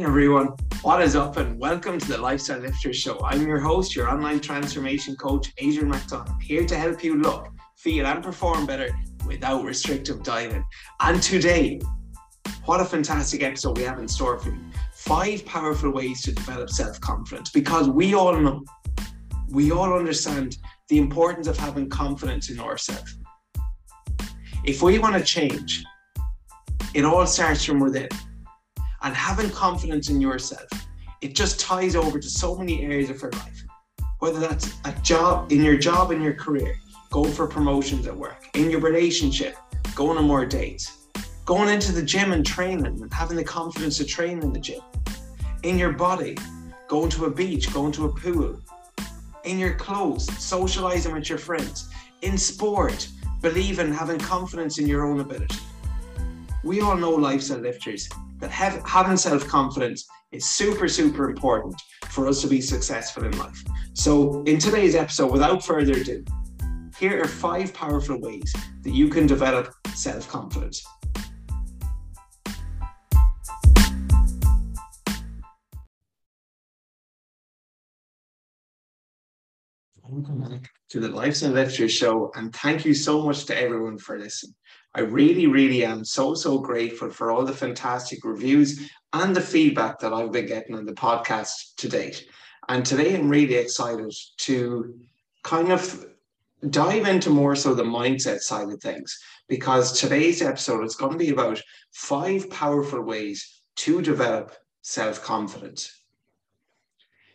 Everyone, what is up and welcome to the Lifestyle Lifter Show. I'm your host, your online transformation coach, Adrian McDonald, here to help you look, feel, and perform better without restrictive dieting. And today, what a fantastic episode we have in store for you. Five powerful ways to develop self confidence because we all know, we all understand the importance of having confidence in ourselves. If we want to change, it all starts from within and having confidence in yourself, it just ties over to so many areas of your life. Whether that's a job, in your job, in your career, going for promotions at work, in your relationship, going on more dates, going into the gym and training and having the confidence to train in the gym, in your body, going to a beach, going to a pool, in your clothes, socializing with your friends, in sport, believing, having confidence in your own ability. We all know lifestyle lifters that have, having self confidence is super, super important for us to be successful in life. So, in today's episode, without further ado, here are five powerful ways that you can develop self confidence. To the Lifestyle Lifter Show, and thank you so much to everyone for listening. I really, really am so, so grateful for all the fantastic reviews and the feedback that I've been getting on the podcast to date. And today I'm really excited to kind of dive into more so the mindset side of things because today's episode is going to be about five powerful ways to develop self confidence.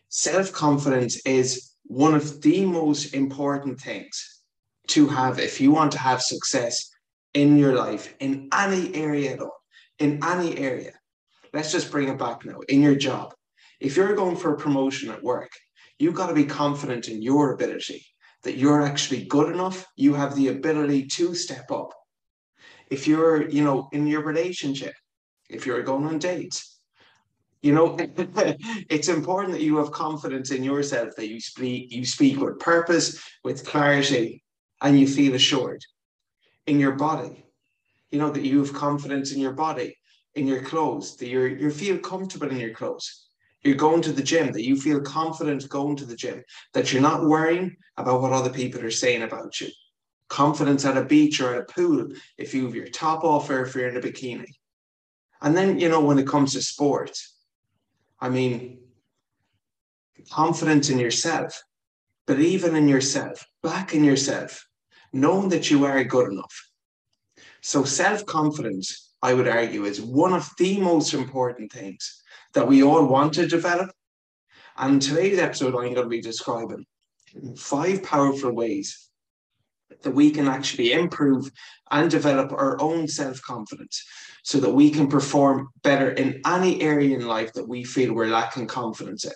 Self confidence is one of the most important things to have if you want to have success in your life, in any area at all, in any area. Let's just bring it back now. In your job, if you're going for a promotion at work, you've got to be confident in your ability that you're actually good enough. You have the ability to step up. If you're, you know, in your relationship, if you're going on dates, you know, it's important that you have confidence in yourself that you speak, you speak with purpose, with clarity, and you feel assured in your body. You know, that you have confidence in your body, in your clothes, that you're you feel comfortable in your clothes. You're going to the gym, that you feel confident going to the gym, that you're not worrying about what other people are saying about you. Confidence at a beach or at a pool, if you have your top off or if you're in a bikini. And then, you know, when it comes to sports, I mean, confidence in yourself, believing in yourself, backing yourself, knowing that you are good enough. So, self confidence, I would argue, is one of the most important things that we all want to develop. And today's episode, I'm going to be describing five powerful ways that we can actually improve and develop our own self confidence so that we can perform better in any area in life that we feel we're lacking confidence in.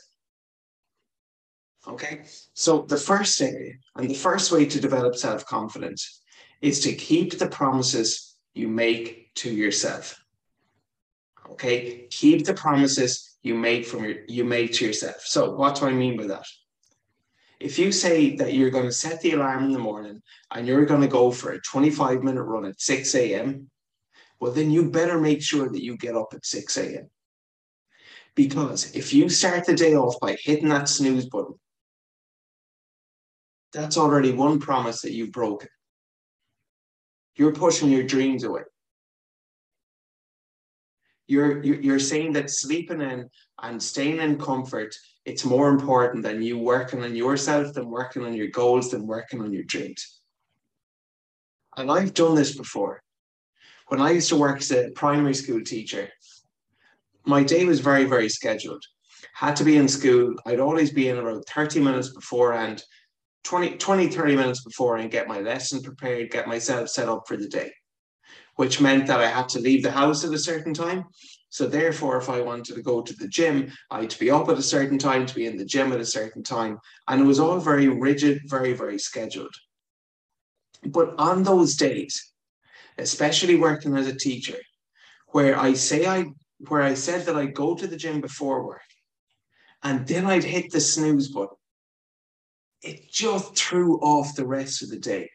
Okay. So the first area and the first way to develop self confidence is to keep the promises you make to yourself. Okay. Keep the promises you make from your you make to yourself. So what do I mean by that? If you say that you're going to set the alarm in the morning and you're going to go for a 25 minute run at 6 a.m., well, then you better make sure that you get up at 6 a.m. Because if you start the day off by hitting that snooze button, that's already one promise that you've broken. You're pushing your dreams away. You're, you're saying that sleeping in and staying in comfort, it's more important than you working on yourself, than working on your goals, than working on your dreams. And I've done this before. When I used to work as a primary school teacher, my day was very, very scheduled. Had to be in school. I'd always be in about 30 minutes beforehand 20, 20, 30 minutes before and get my lesson prepared, get myself set up for the day, which meant that I had to leave the house at a certain time. So therefore, if I wanted to go to the gym, I had to be up at a certain time to be in the gym at a certain time. And it was all very rigid, very, very scheduled. But on those days, especially working as a teacher, where I say I where I said that I'd go to the gym before work, and then I'd hit the snooze button it just threw off the rest of the day.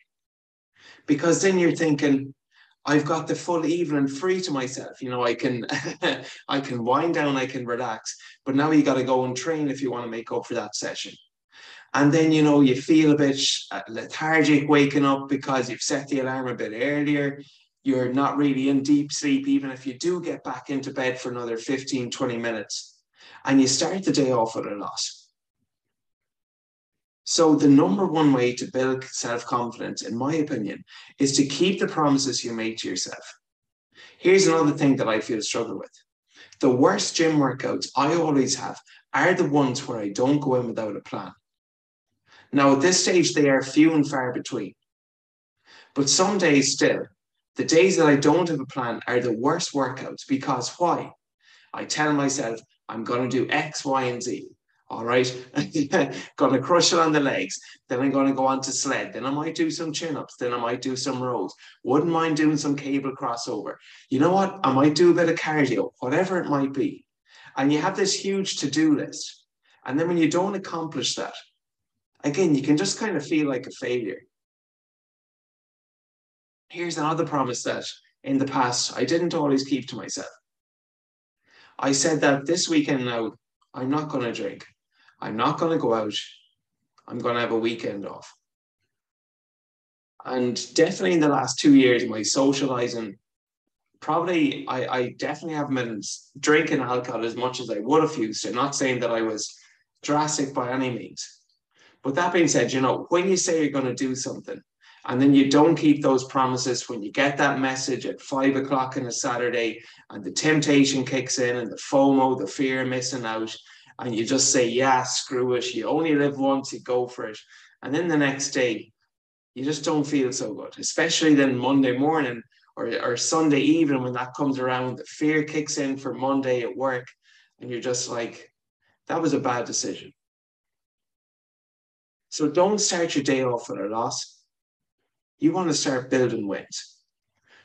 Because then you're thinking, I've got the full evening free to myself. You know, I can I can wind down, I can relax. But now you got to go and train if you want to make up for that session. And then you know you feel a bit uh, lethargic waking up because you've set the alarm a bit earlier. You're not really in deep sleep, even if you do get back into bed for another 15, 20 minutes. And you start the day off with a loss. So, the number one way to build self confidence, in my opinion, is to keep the promises you make to yourself. Here's another thing that I feel struggle with the worst gym workouts I always have are the ones where I don't go in without a plan. Now, at this stage, they are few and far between. But some days still, the days that I don't have a plan are the worst workouts because why? I tell myself I'm going to do X, Y, and Z all right, gonna crush it on the legs. Then I'm gonna go on to sled. Then I might do some chin ups. Then I might do some rows. Wouldn't mind doing some cable crossover. You know what? I might do a bit of cardio, whatever it might be. And you have this huge to do list. And then when you don't accomplish that, again, you can just kind of feel like a failure. Here's another promise that in the past I didn't always keep to myself. I said that this weekend now, I'm not going to drink. I'm not going to go out. I'm going to have a weekend off. And definitely in the last two years, my socializing, probably I, I definitely haven't been drinking alcohol as much as I would have used to. Not saying that I was drastic by any means. But that being said, you know, when you say you're going to do something and then you don't keep those promises, when you get that message at five o'clock on a Saturday and the temptation kicks in and the FOMO, the fear of missing out, and you just say, yeah, screw it. You only live once, you go for it. And then the next day, you just don't feel so good, especially then Monday morning or, or Sunday evening when that comes around. The fear kicks in for Monday at work, and you're just like, that was a bad decision. So don't start your day off with a loss. You want to start building wins.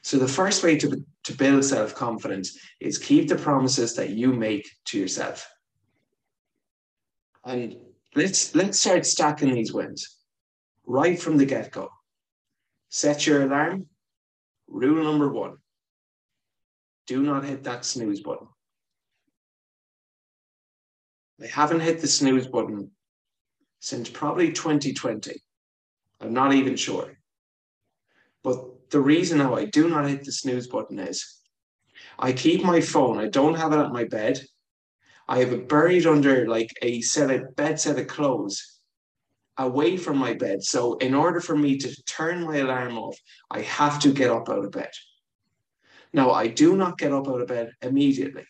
So the first way to, to build self-confidence is keep the promises that you make to yourself. And let's let's start stacking these wins right from the get-go. Set your alarm. Rule number one. Do not hit that snooze button. I haven't hit the snooze button since probably 2020. I'm not even sure. But the reason how I do not hit the snooze button is I keep my phone, I don't have it at my bed. I have buried under like a set of bed set of clothes away from my bed. So in order for me to turn my alarm off, I have to get up out of bed. Now I do not get up out of bed immediately.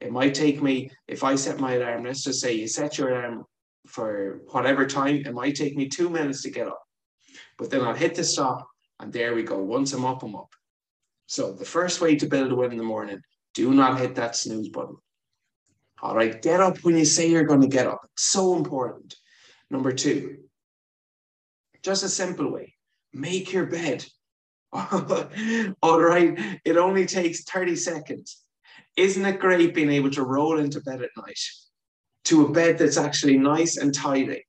It might take me, if I set my alarm, let's just say you set your alarm for whatever time, it might take me two minutes to get up. But then I'll hit the stop and there we go. Once I'm up, I'm up. So the first way to build a win in the morning, do not hit that snooze button. All right, get up when you say you're going to get up. It's so important. Number two, just a simple way make your bed. All right, it only takes 30 seconds. Isn't it great being able to roll into bed at night to a bed that's actually nice and tidy?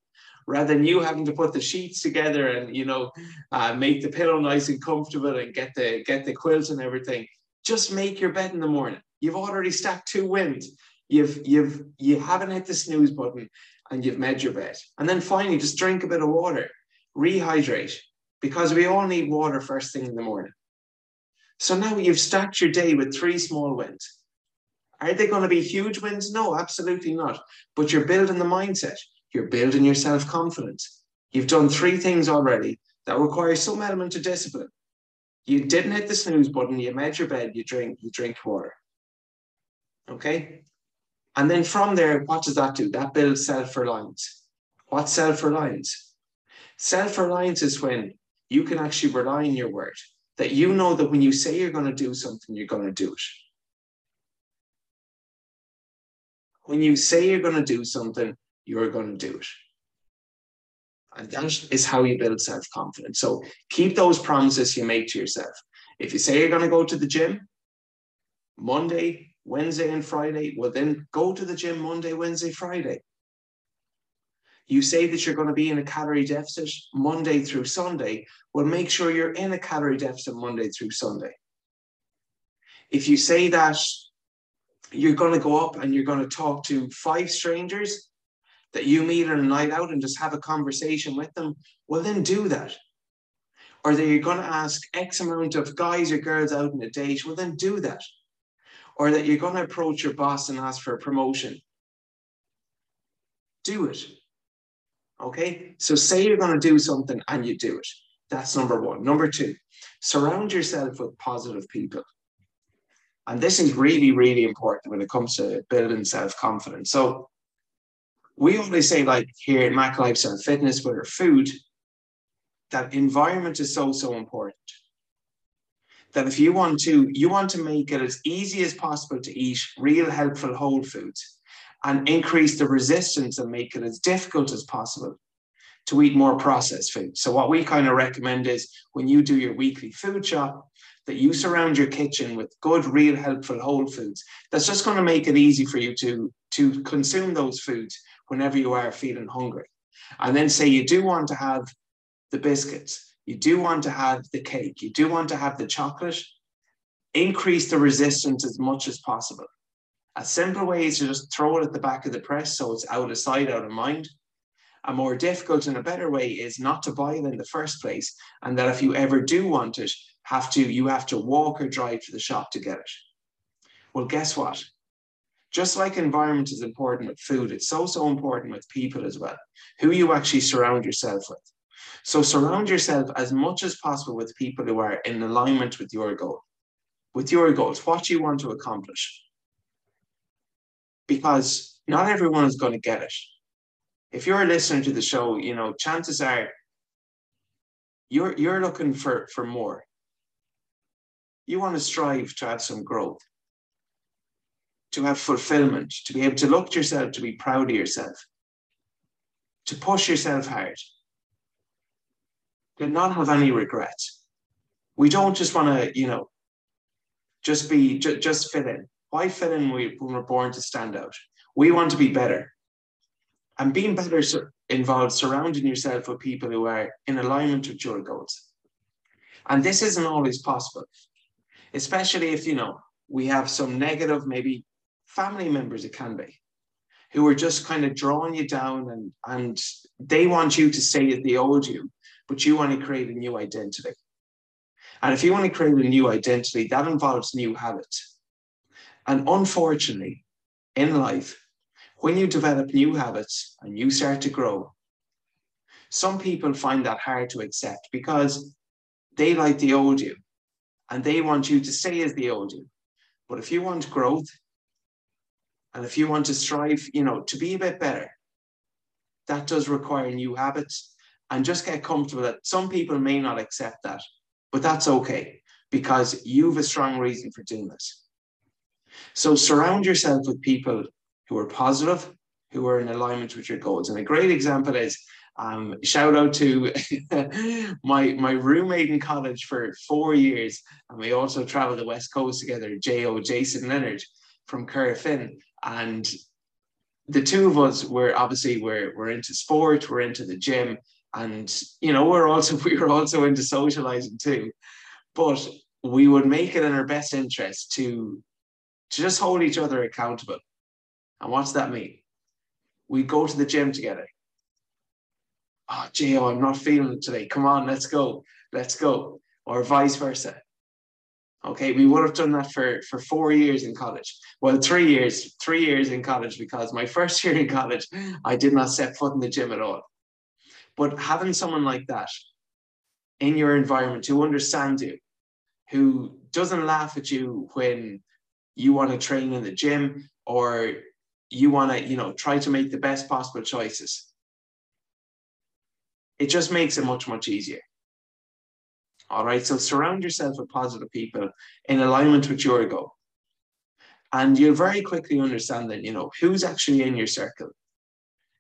rather than you having to put the sheets together and you know uh, make the pillow nice and comfortable and get the get the quilt and everything just make your bed in the morning you've already stacked two wins you've you've you haven't hit the snooze button and you've made your bed. And then finally just drink a bit of water. Rehydrate. Because we all need water first thing in the morning. So now you've stacked your day with three small wins. Are they going to be huge wins? No absolutely not. But you're building the mindset. You're building your self confidence. You've done three things already that require some element of discipline. You didn't hit the snooze button, you made your bed, you drink, you drink water. Okay? And then from there, what does that do? That builds self reliance. What's self reliance? Self reliance is when you can actually rely on your word, that you know that when you say you're going to do something, you're going to do it. When you say you're going to do something, you're going to do it. And that is how you build self confidence. So keep those promises you make to yourself. If you say you're going to go to the gym Monday, Wednesday, and Friday, well, then go to the gym Monday, Wednesday, Friday. You say that you're going to be in a calorie deficit Monday through Sunday. Well, make sure you're in a calorie deficit Monday through Sunday. if you say that you're going to go up and you're going to talk to five strangers that you meet on a night out and just have a conversation with them, well, then do that. Or that you're going to ask X amount of guys or girls out on a date, well, then do that. Or that you're going to approach your boss and ask for a promotion, do it. Okay, so say you're going to do something and you do it. That's number one. Number two, surround yourself with positive people. And this is really, really important when it comes to building self confidence. So, we always say, like here at McLifestyle Fitness, with our food, that environment is so, so important. That if you want to, you want to make it as easy as possible to eat real, helpful whole foods and increase the resistance and make it as difficult as possible to eat more processed food. So, what we kind of recommend is when you do your weekly food shop, that you surround your kitchen with good, real, helpful whole foods. That's just going to make it easy for you to, to consume those foods whenever you are feeling hungry. And then say you do want to have the biscuits, you do want to have the cake, you do want to have the chocolate, increase the resistance as much as possible. A simple way is to just throw it at the back of the press so it's out of sight, out of mind. A more difficult and a better way is not to buy it in the first place, and that if you ever do want it, have to you have to walk or drive to the shop to get it. Well, guess what? Just like environment is important with food, it's so so important with people as well. Who you actually surround yourself with. So surround yourself as much as possible with people who are in alignment with your goal, with your goals, what you want to accomplish. Because not everyone is going to get it. If you're listening to the show, you know, chances are you're you're looking for for more. You want to strive to have some growth, to have fulfillment, to be able to look at yourself, to be proud of yourself, to push yourself hard, to not have any regrets. We don't just want to, you know, just be, ju- just fit in. Why fit in when we're born to stand out? We want to be better. And being better involves surrounding yourself with people who are in alignment with your goals. And this isn't always possible especially if, you know, we have some negative, maybe family members, it can be, who are just kind of drawing you down and, and they want you to stay as the old you, but you want to create a new identity. And if you want to create a new identity, that involves new habits. And unfortunately, in life, when you develop new habits and you start to grow, some people find that hard to accept because they like the old you and they want you to stay as the old you. But if you want growth and if you want to strive, you know, to be a bit better, that does require new habits and just get comfortable that some people may not accept that, but that's okay because you've a strong reason for doing this. So surround yourself with people who are positive, who are in alignment with your goals. And a great example is um, shout out to my my roommate in college for four years, and we also traveled the West Coast together. Jo Jason Leonard from Currafin, and the two of us were obviously we're we're into sport, we're into the gym, and you know we're also we were also into socializing too, but we would make it in our best interest to to just hold each other accountable. And what's that mean? We go to the gym together oh, Gio, I'm not feeling it today. Come on, let's go. Let's go. Or vice versa. Okay, we would have done that for, for four years in college. Well, three years, three years in college, because my first year in college, I did not set foot in the gym at all. But having someone like that in your environment who understands you, who doesn't laugh at you when you want to train in the gym or you want to, you know, try to make the best possible choices it just makes it much, much easier. All right. So surround yourself with positive people in alignment with your goal. And you'll very quickly understand that, you know, who's actually in your circle,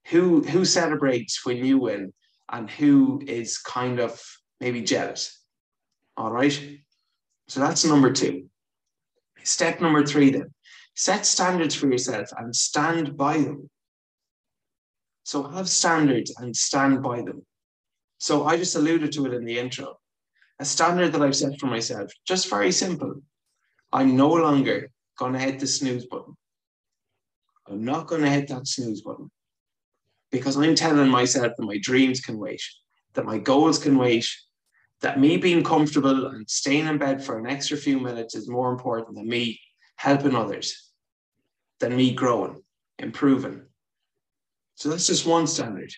who who celebrates when you win, and who is kind of maybe jealous. All right. So that's number two. Step number three then. Set standards for yourself and stand by them. So have standards and stand by them. So I just alluded to it in the intro. A standard that I've set for myself, just very simple. I'm no longer going to hit the snooze button. I'm not going to hit that snooze button because I'm telling myself that my dreams can wait, that my goals can wait, that me being comfortable and staying in bed for an extra few minutes is more important than me helping others, than me growing, improving. So that's just one standard.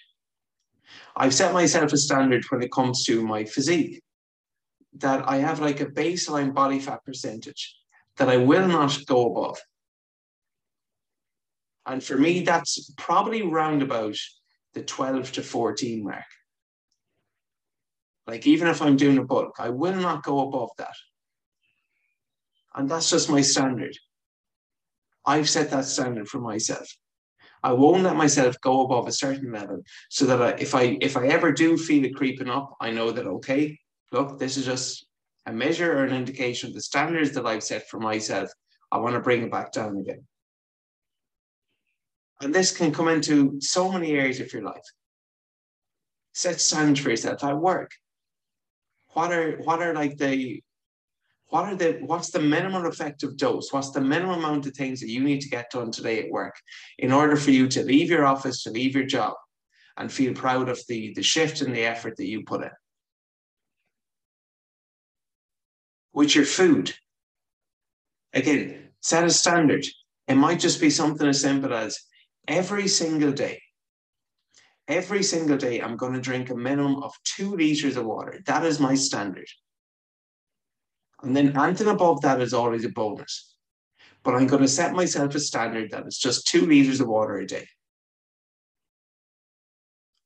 I've set myself a standard when it comes to my physique that I have like a baseline body fat percentage that I will not go above. And for me, that's probably round about the 12 to 14 mark. Like, even if I'm doing a bulk, I will not go above that. And that's just my standard. I've set that standard for myself. I won't let myself go above a certain level so that I, if I if I ever do feel it creeping up, I know that okay, look, this is just a measure or an indication of the standards that I've set for myself. I want to bring it back down again. And this can come into so many areas of your life. Set standards for yourself at work. What are what are like the what are the what's the minimum effective dose? What's the minimum amount of things that you need to get done today at work in order for you to leave your office, to leave your job, and feel proud of the, the shift and the effort that you put in? With your food, again, set a standard. It might just be something as simple as every single day, every single day, I'm going to drink a minimum of two liters of water. That is my standard. And then anything above that is always a bonus. But I'm going to set myself a standard that it's just two liters of water a day.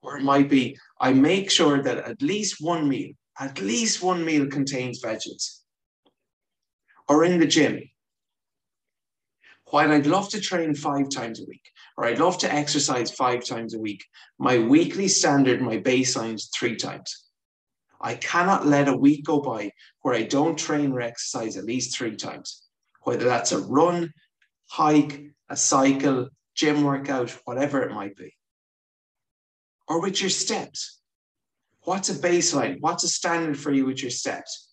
Or it might be, I make sure that at least one meal, at least one meal contains veggies. Or in the gym, while I'd love to train five times a week, or I'd love to exercise five times a week, my weekly standard, my baseline is three times. I cannot let a week go by where I don't train or exercise at least three times, whether that's a run, hike, a cycle, gym workout, whatever it might be. Or with your steps. What's a baseline? What's a standard for you with your steps?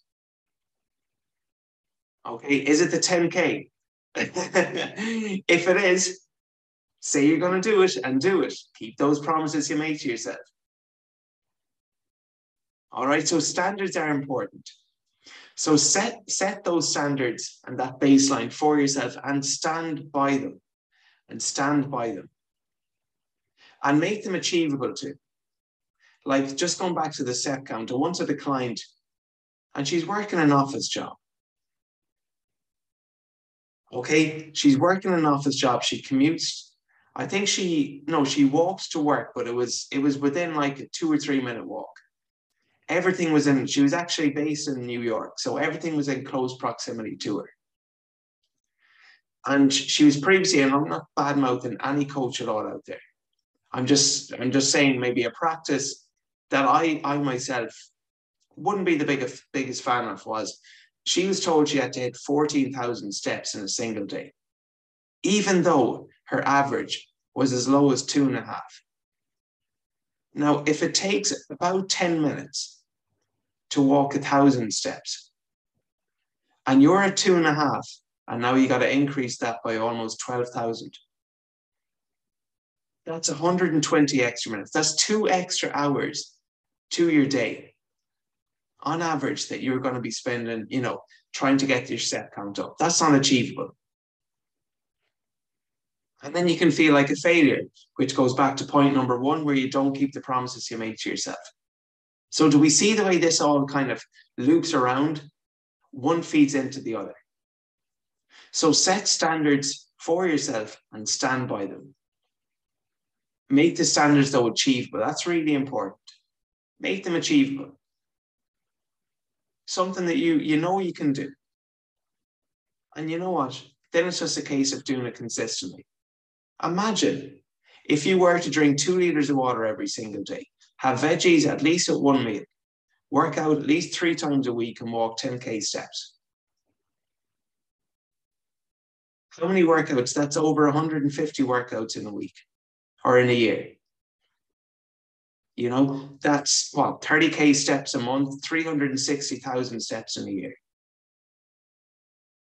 Okay, is it the 10K? if it is, say you're going to do it and do it. Keep those promises you make to yourself. All right, so standards are important. So set, set those standards and that baseline for yourself and stand by them and stand by them and make them achievable too. Like just going back to the set counter, I once a client and she's working an office job. Okay, she's working an office job. She commutes. I think she no, she walks to work, but it was it was within like a two or three minute walk everything was in, she was actually based in New York. So everything was in close proximity to her. And she was previously, and I'm not bad mouthing any coach at all out there. I'm just, I'm just saying maybe a practice that I, I myself wouldn't be the biggest, biggest fan of was she was told she had to hit 14,000 steps in a single day, even though her average was as low as two and a half. Now, if it takes about 10 minutes to walk a thousand steps. And you're at two and a half, and now you got to increase that by almost 12,000. That's 120 extra minutes. That's two extra hours to your day on average that you're going to be spending, you know, trying to get your step count up. That's unachievable. And then you can feel like a failure, which goes back to point number one, where you don't keep the promises you make to yourself. So do we see the way this all kind of loops around? One feeds into the other. So set standards for yourself and stand by them. Make the standards though achievable. That's really important. Make them achievable. Something that you you know you can do. And you know what? Then it's just a case of doing it consistently. Imagine if you were to drink two liters of water every single day have veggies at least at one meal. Work out at least three times a week and walk 10K steps. How many workouts? That's over 150 workouts in a week or in a year. You know, that's what, 30K steps a month, 360,000 steps in a year.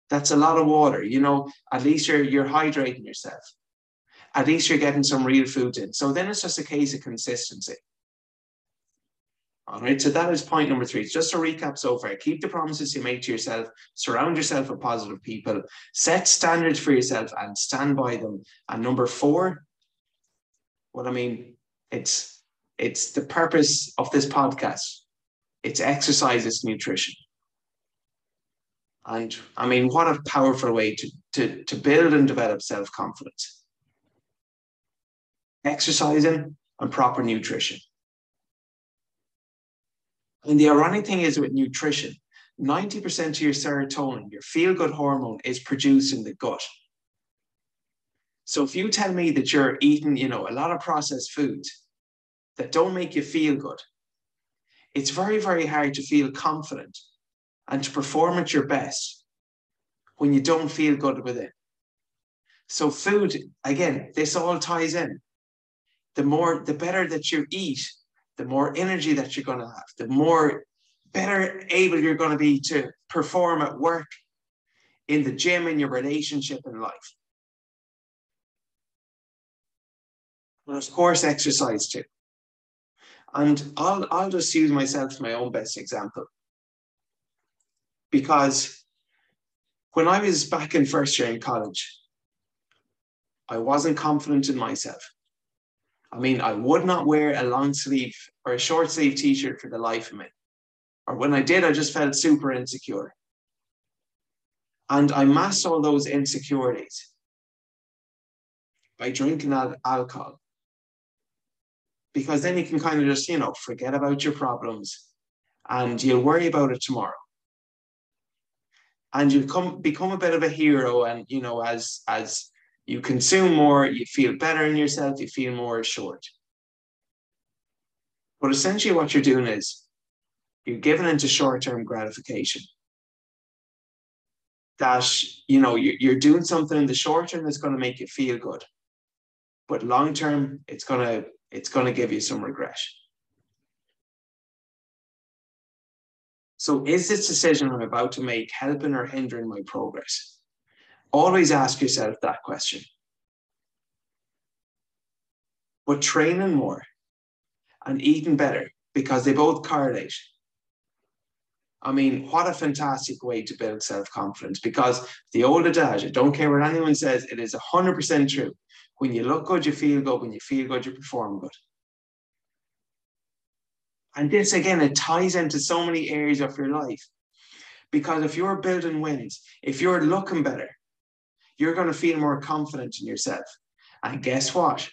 That's a lot of water. You know, at least you're you're hydrating yourself. At least you're getting some real food in. So then it's just a case of consistency. All right, so that is point number three. Just a recap so far. Keep the promises you make to yourself, surround yourself with positive people, set standards for yourself and stand by them. And number four, what I mean, it's it's the purpose of this podcast. It's exercise, it's nutrition. And I mean, what a powerful way to, to, to build and develop self-confidence. Exercising and proper nutrition. And the ironic thing is with nutrition, 90% of your serotonin, your feel good hormone, is produced in the gut. So if you tell me that you're eating, you know, a lot of processed foods that don't make you feel good, it's very, very hard to feel confident and to perform at your best when you don't feel good with it. So food, again, this all ties in. The more, the better that you eat, the more energy that you're going to have, the more better able you're going to be to perform at work, in the gym, in your relationship, in life. And of course, exercise too. And I'll, I'll just use myself as my own best example. Because when I was back in first year in college, I wasn't confident in myself. I mean, I would not wear a long sleeve or a short sleeve t shirt for the life of me. Or when I did, I just felt super insecure. And I masked all those insecurities by drinking al- alcohol. Because then you can kind of just, you know, forget about your problems and you'll worry about it tomorrow. And you come become a bit of a hero, and you know, as as you consume more, you feel better in yourself, you feel more assured. But essentially, what you're doing is you're giving into short term gratification. That, you know, you're doing something in the short term that's going to make you feel good. But long term, it's going to it's going to give you some regret. So, is this decision I'm about to make helping or hindering my progress? Always ask yourself that question. But training more and eating better because they both correlate. I mean, what a fantastic way to build self confidence because the old adage, I don't care what anyone says, it is 100% true. When you look good, you feel good. When you feel good, you perform good. And this, again, it ties into so many areas of your life. Because if you're building wins, if you're looking better, you're going to feel more confident in yourself. And guess what?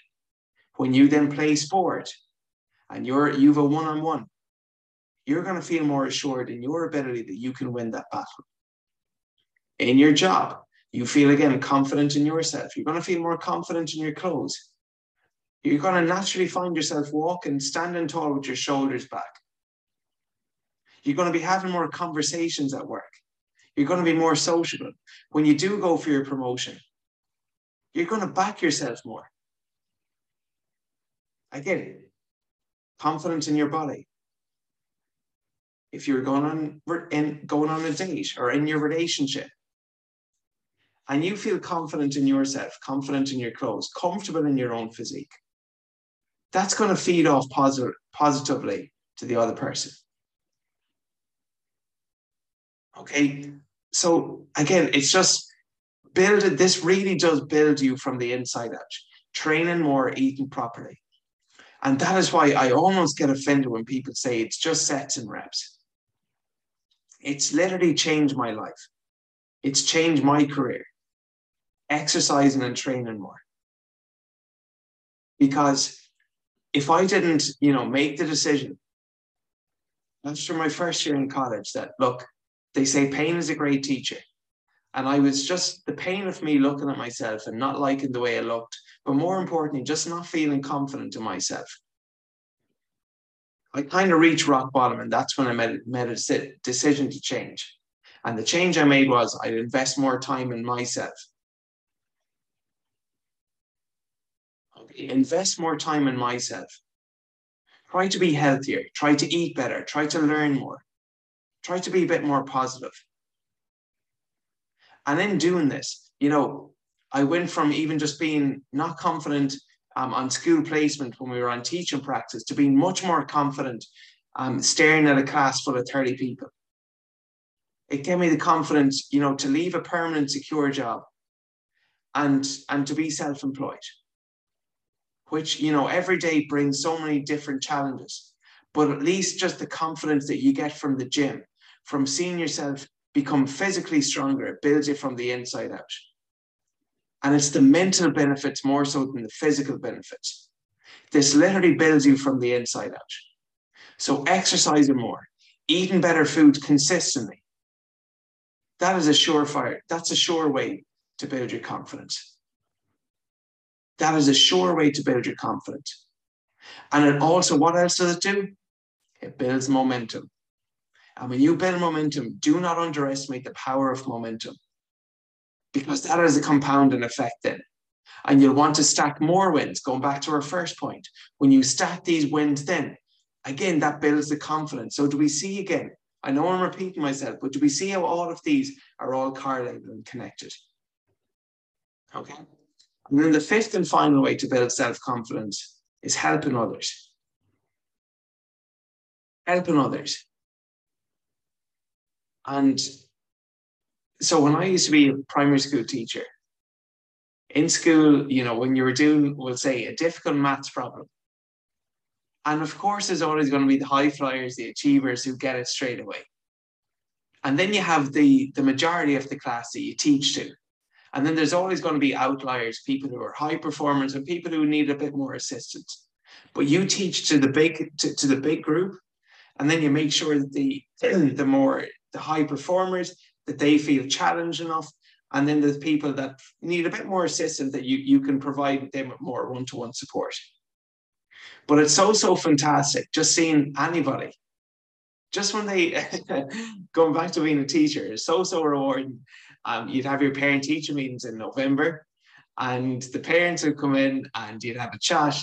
When you then play sport and you're you've a one-on-one, you're going to feel more assured in your ability that you can win that battle. In your job, you feel again confident in yourself. You're going to feel more confident in your clothes. You're going to naturally find yourself walking, standing tall with your shoulders back. You're going to be having more conversations at work. You're going to be more sociable. When you do go for your promotion, you're going to back yourself more. Again, confidence in your body. If you're going on in going on a date or in your relationship, and you feel confident in yourself, confident in your clothes, comfortable in your own physique, that's going to feed off positive, positively to the other person. Okay, so again, it's just builded. This really does build you from the inside out. Training more, eating properly. And that is why I almost get offended when people say it's just sets and reps. It's literally changed my life. It's changed my career. Exercising and training more. Because if I didn't, you know, make the decision after my first year in college that look, they say pain is a great teacher. And I was just the pain of me looking at myself and not liking the way I looked, but more importantly, just not feeling confident in myself. I kind of reached rock bottom, and that's when I made, made a decision to change. And the change I made was I'd invest more time in myself. Okay, invest more time in myself. Try to be healthier, try to eat better, try to learn more, try to be a bit more positive. And in doing this, you know, I went from even just being not confident um, on school placement when we were on teaching practice to being much more confident um, staring at a class full of 30 people. It gave me the confidence, you know, to leave a permanent, secure job and, and to be self-employed, which, you know, every day brings so many different challenges. But at least just the confidence that you get from the gym, from seeing yourself become physically stronger, it builds you from the inside out. And it's the mental benefits more so than the physical benefits. This literally builds you from the inside out. So exercising more, eating better food consistently. That is a surefire, that's a sure way to build your confidence. That is a sure way to build your confidence. And it also, what else does it do? It builds momentum. And when you build momentum, do not underestimate the power of momentum because that has a compounding effect then. And you'll want to stack more wins, going back to our first point. When you stack these wins, then again, that builds the confidence. So, do we see again? I know I'm repeating myself, but do we see how all of these are all correlated and connected? Okay. And then the fifth and final way to build self confidence is helping others. Helping others. And so when I used to be a primary school teacher, in school, you know, when you were doing, we'll say, a difficult maths problem, and of course, there's always going to be the high flyers, the achievers who get it straight away. And then you have the, the majority of the class that you teach to. And then there's always going to be outliers, people who are high performers and people who need a bit more assistance. But you teach to the big to, to the big group, and then you make sure that the the more the high performers that they feel challenged enough and then the people that need a bit more assistance that you, you can provide them with more one-to-one support. But it's so so fantastic just seeing anybody. Just when they going back to being a teacher is so so rewarding um, you'd have your parent teacher meetings in november and the parents would come in and you'd have a chat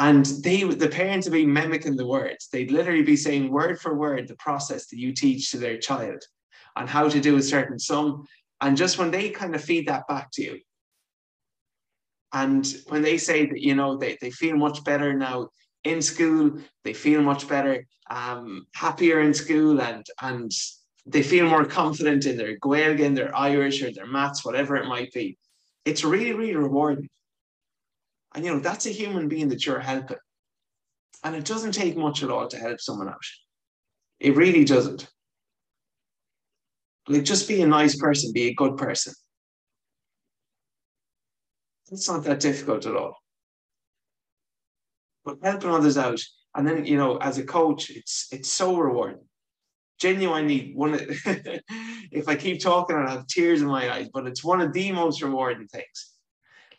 and they, the parents would be mimicking the words. They'd literally be saying word for word the process that you teach to their child and how to do a certain sum. And just when they kind of feed that back to you, and when they say that, you know, they, they feel much better now in school, they feel much better, um, happier in school, and and they feel more confident in their Gaelic, their Irish, or their maths, whatever it might be. It's really, really rewarding. And you know, that's a human being that you're helping. And it doesn't take much at all to help someone out. It really doesn't. Like just be a nice person, be a good person. It's not that difficult at all. But helping others out, and then you know, as a coach, it's it's so rewarding. Genuinely, one of, if I keep talking, I'll have tears in my eyes, but it's one of the most rewarding things.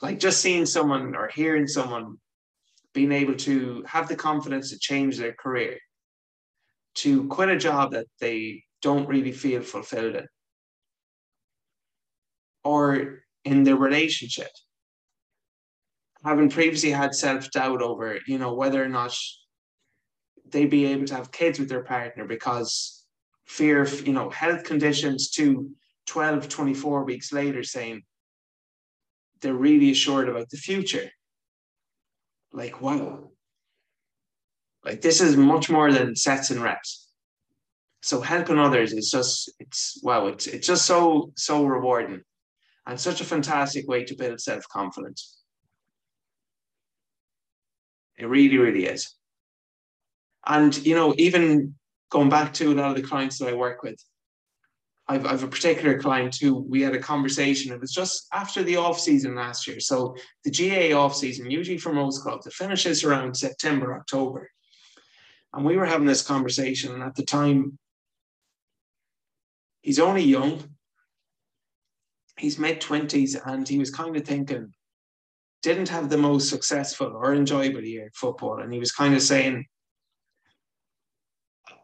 Like just seeing someone or hearing someone being able to have the confidence to change their career, to quit a job that they don't really feel fulfilled in, or in their relationship, having previously had self doubt over, you know, whether or not they'd be able to have kids with their partner because fear of, you know, health conditions to 12, 24 weeks later saying, they're really assured about the future. Like, wow. Like this is much more than sets and reps. So helping others is just it's wow, it's it's just so so rewarding and such a fantastic way to build self-confidence. It really, really is. And you know, even going back to a lot of the clients that I work with, I've, I've a particular client who we had a conversation. It was just after the off season last year. So the GAA off season, usually for most clubs, it finishes around September, October. And we were having this conversation, and at the time, he's only young. He's mid twenties, and he was kind of thinking, didn't have the most successful or enjoyable year football, and he was kind of saying,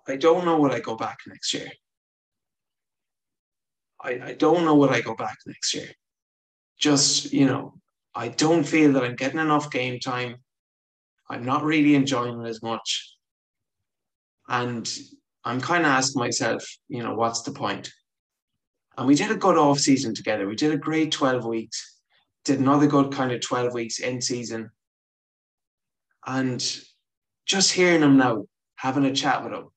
I don't know what I go back next year. I, I don't know what I go back next year. Just, you know, I don't feel that I'm getting enough game time. I'm not really enjoying it as much. And I'm kind of asking myself, you know, what's the point? And we did a good off season together. We did a great 12 weeks, did another good kind of 12 weeks in season. And just hearing him now, having a chat with him,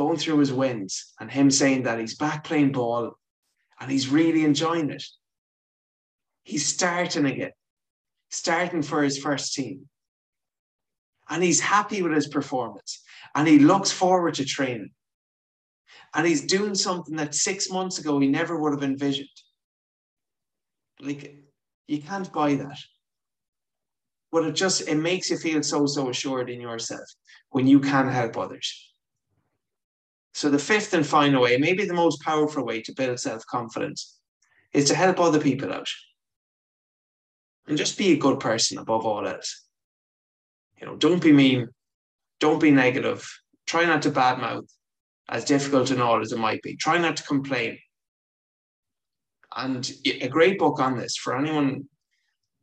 going through his wins, and him saying that he's back playing ball and he's really enjoying it. He's starting again, starting for his first team. And he's happy with his performance and he looks forward to training. And he's doing something that six months ago he never would have envisioned. Like, you can't buy that. But it just it makes you feel so, so assured in yourself when you can help others. So the fifth and final way, maybe the most powerful way to build self-confidence, is to help other people out. And just be a good person above all else. You know, don't be mean, don't be negative, try not to badmouth, as difficult and all as it might be. Try not to complain. And a great book on this for anyone.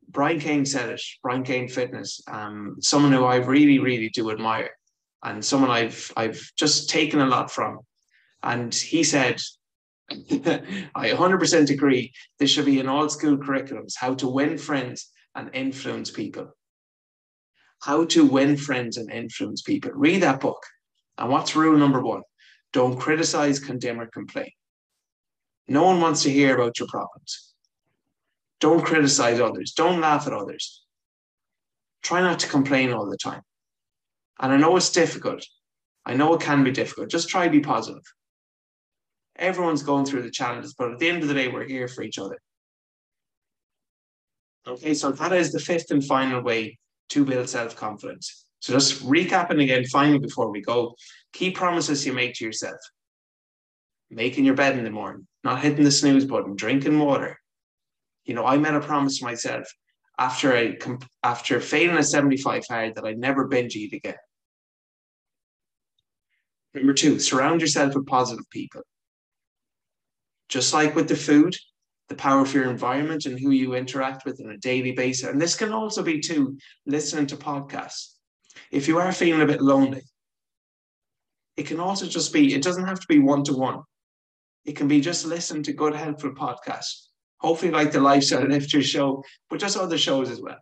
Brian Keane said it. Brian Keane Fitness, um, someone who I really, really do admire, and someone I've I've just taken a lot from. And he said, I 100% agree. This should be in all school curriculums: how to win friends and influence people. How to win friends and influence people. Read that book. And what's rule number one? Don't criticize, condemn, or complain. No one wants to hear about your problems. Don't criticize others. Don't laugh at others. Try not to complain all the time. And I know it's difficult. I know it can be difficult. Just try to be positive. Everyone's going through the challenges, but at the end of the day, we're here for each other. Okay, so that is the fifth and final way to build self confidence. So just recapping again, finally, before we go, key promises you make to yourself. Making your bed in the morning, not hitting the snooze button, drinking water. You know, I made a promise to myself after I after failing a 75 hard that I'd never binge eat again. Number two, surround yourself with positive people. Just like with the food, the power of your environment and who you interact with on a daily basis. And this can also be too listening to podcasts if you are feeling a bit lonely, it can also just be, it doesn't have to be one to one. It can be just listen to good, helpful podcasts. Hopefully, like the Lifestyle Lifter show, but just other shows as well.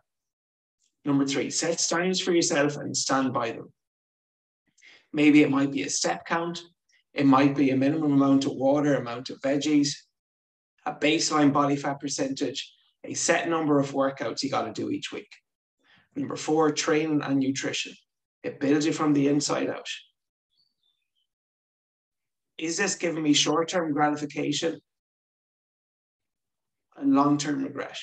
Number three, set standards for yourself and stand by them. Maybe it might be a step count, it might be a minimum amount of water, amount of veggies, a baseline body fat percentage, a set number of workouts you got to do each week. Number four, training and nutrition. It builds you from the inside out. Is this giving me short term gratification and long term regret?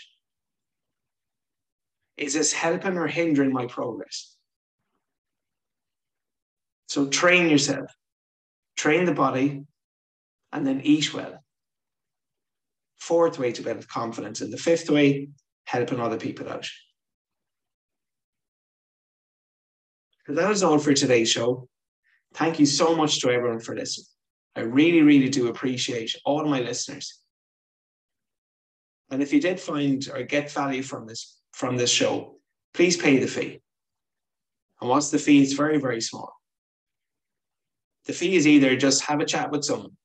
Is this helping or hindering my progress? So train yourself, train the body, and then eat well. Fourth way to build confidence. And the fifth way, helping other people out. So that is all for today's show. Thank you so much to everyone for listening. I really, really do appreciate all my listeners. And if you did find or get value from this from this show, please pay the fee. And what's the fee? It's very, very small. The fee is either just have a chat with someone,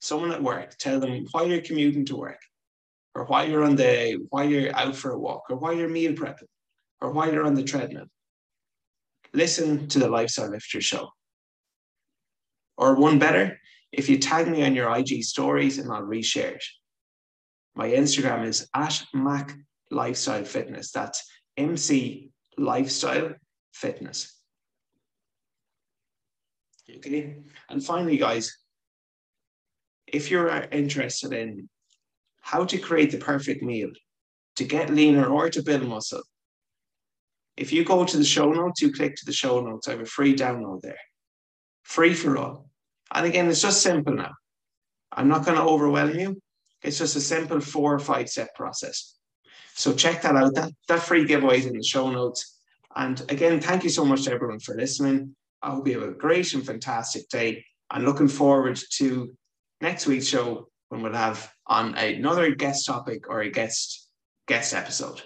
someone at work, tell them why you're commuting to work, or why you're on the why you're out for a walk, or why you're meal prepping, or why you're on the treadmill listen to the Lifestyle Lifter show. Or one better, if you tag me on your IG stories and I'll reshare it. My Instagram is at Mac Lifestyle Fitness. That's MC Lifestyle Fitness. Okay. And finally, guys, if you're interested in how to create the perfect meal to get leaner or to build muscle, if you go to the show notes, you click to the show notes. I have a free download there, free for all. And again, it's just simple now. I'm not going to overwhelm you. It's just a simple four or five step process. So check that out. That, that free giveaway is in the show notes. And again, thank you so much to everyone for listening. I hope you have a great and fantastic day. I'm looking forward to next week's show when we'll have on another guest topic or a guest guest episode.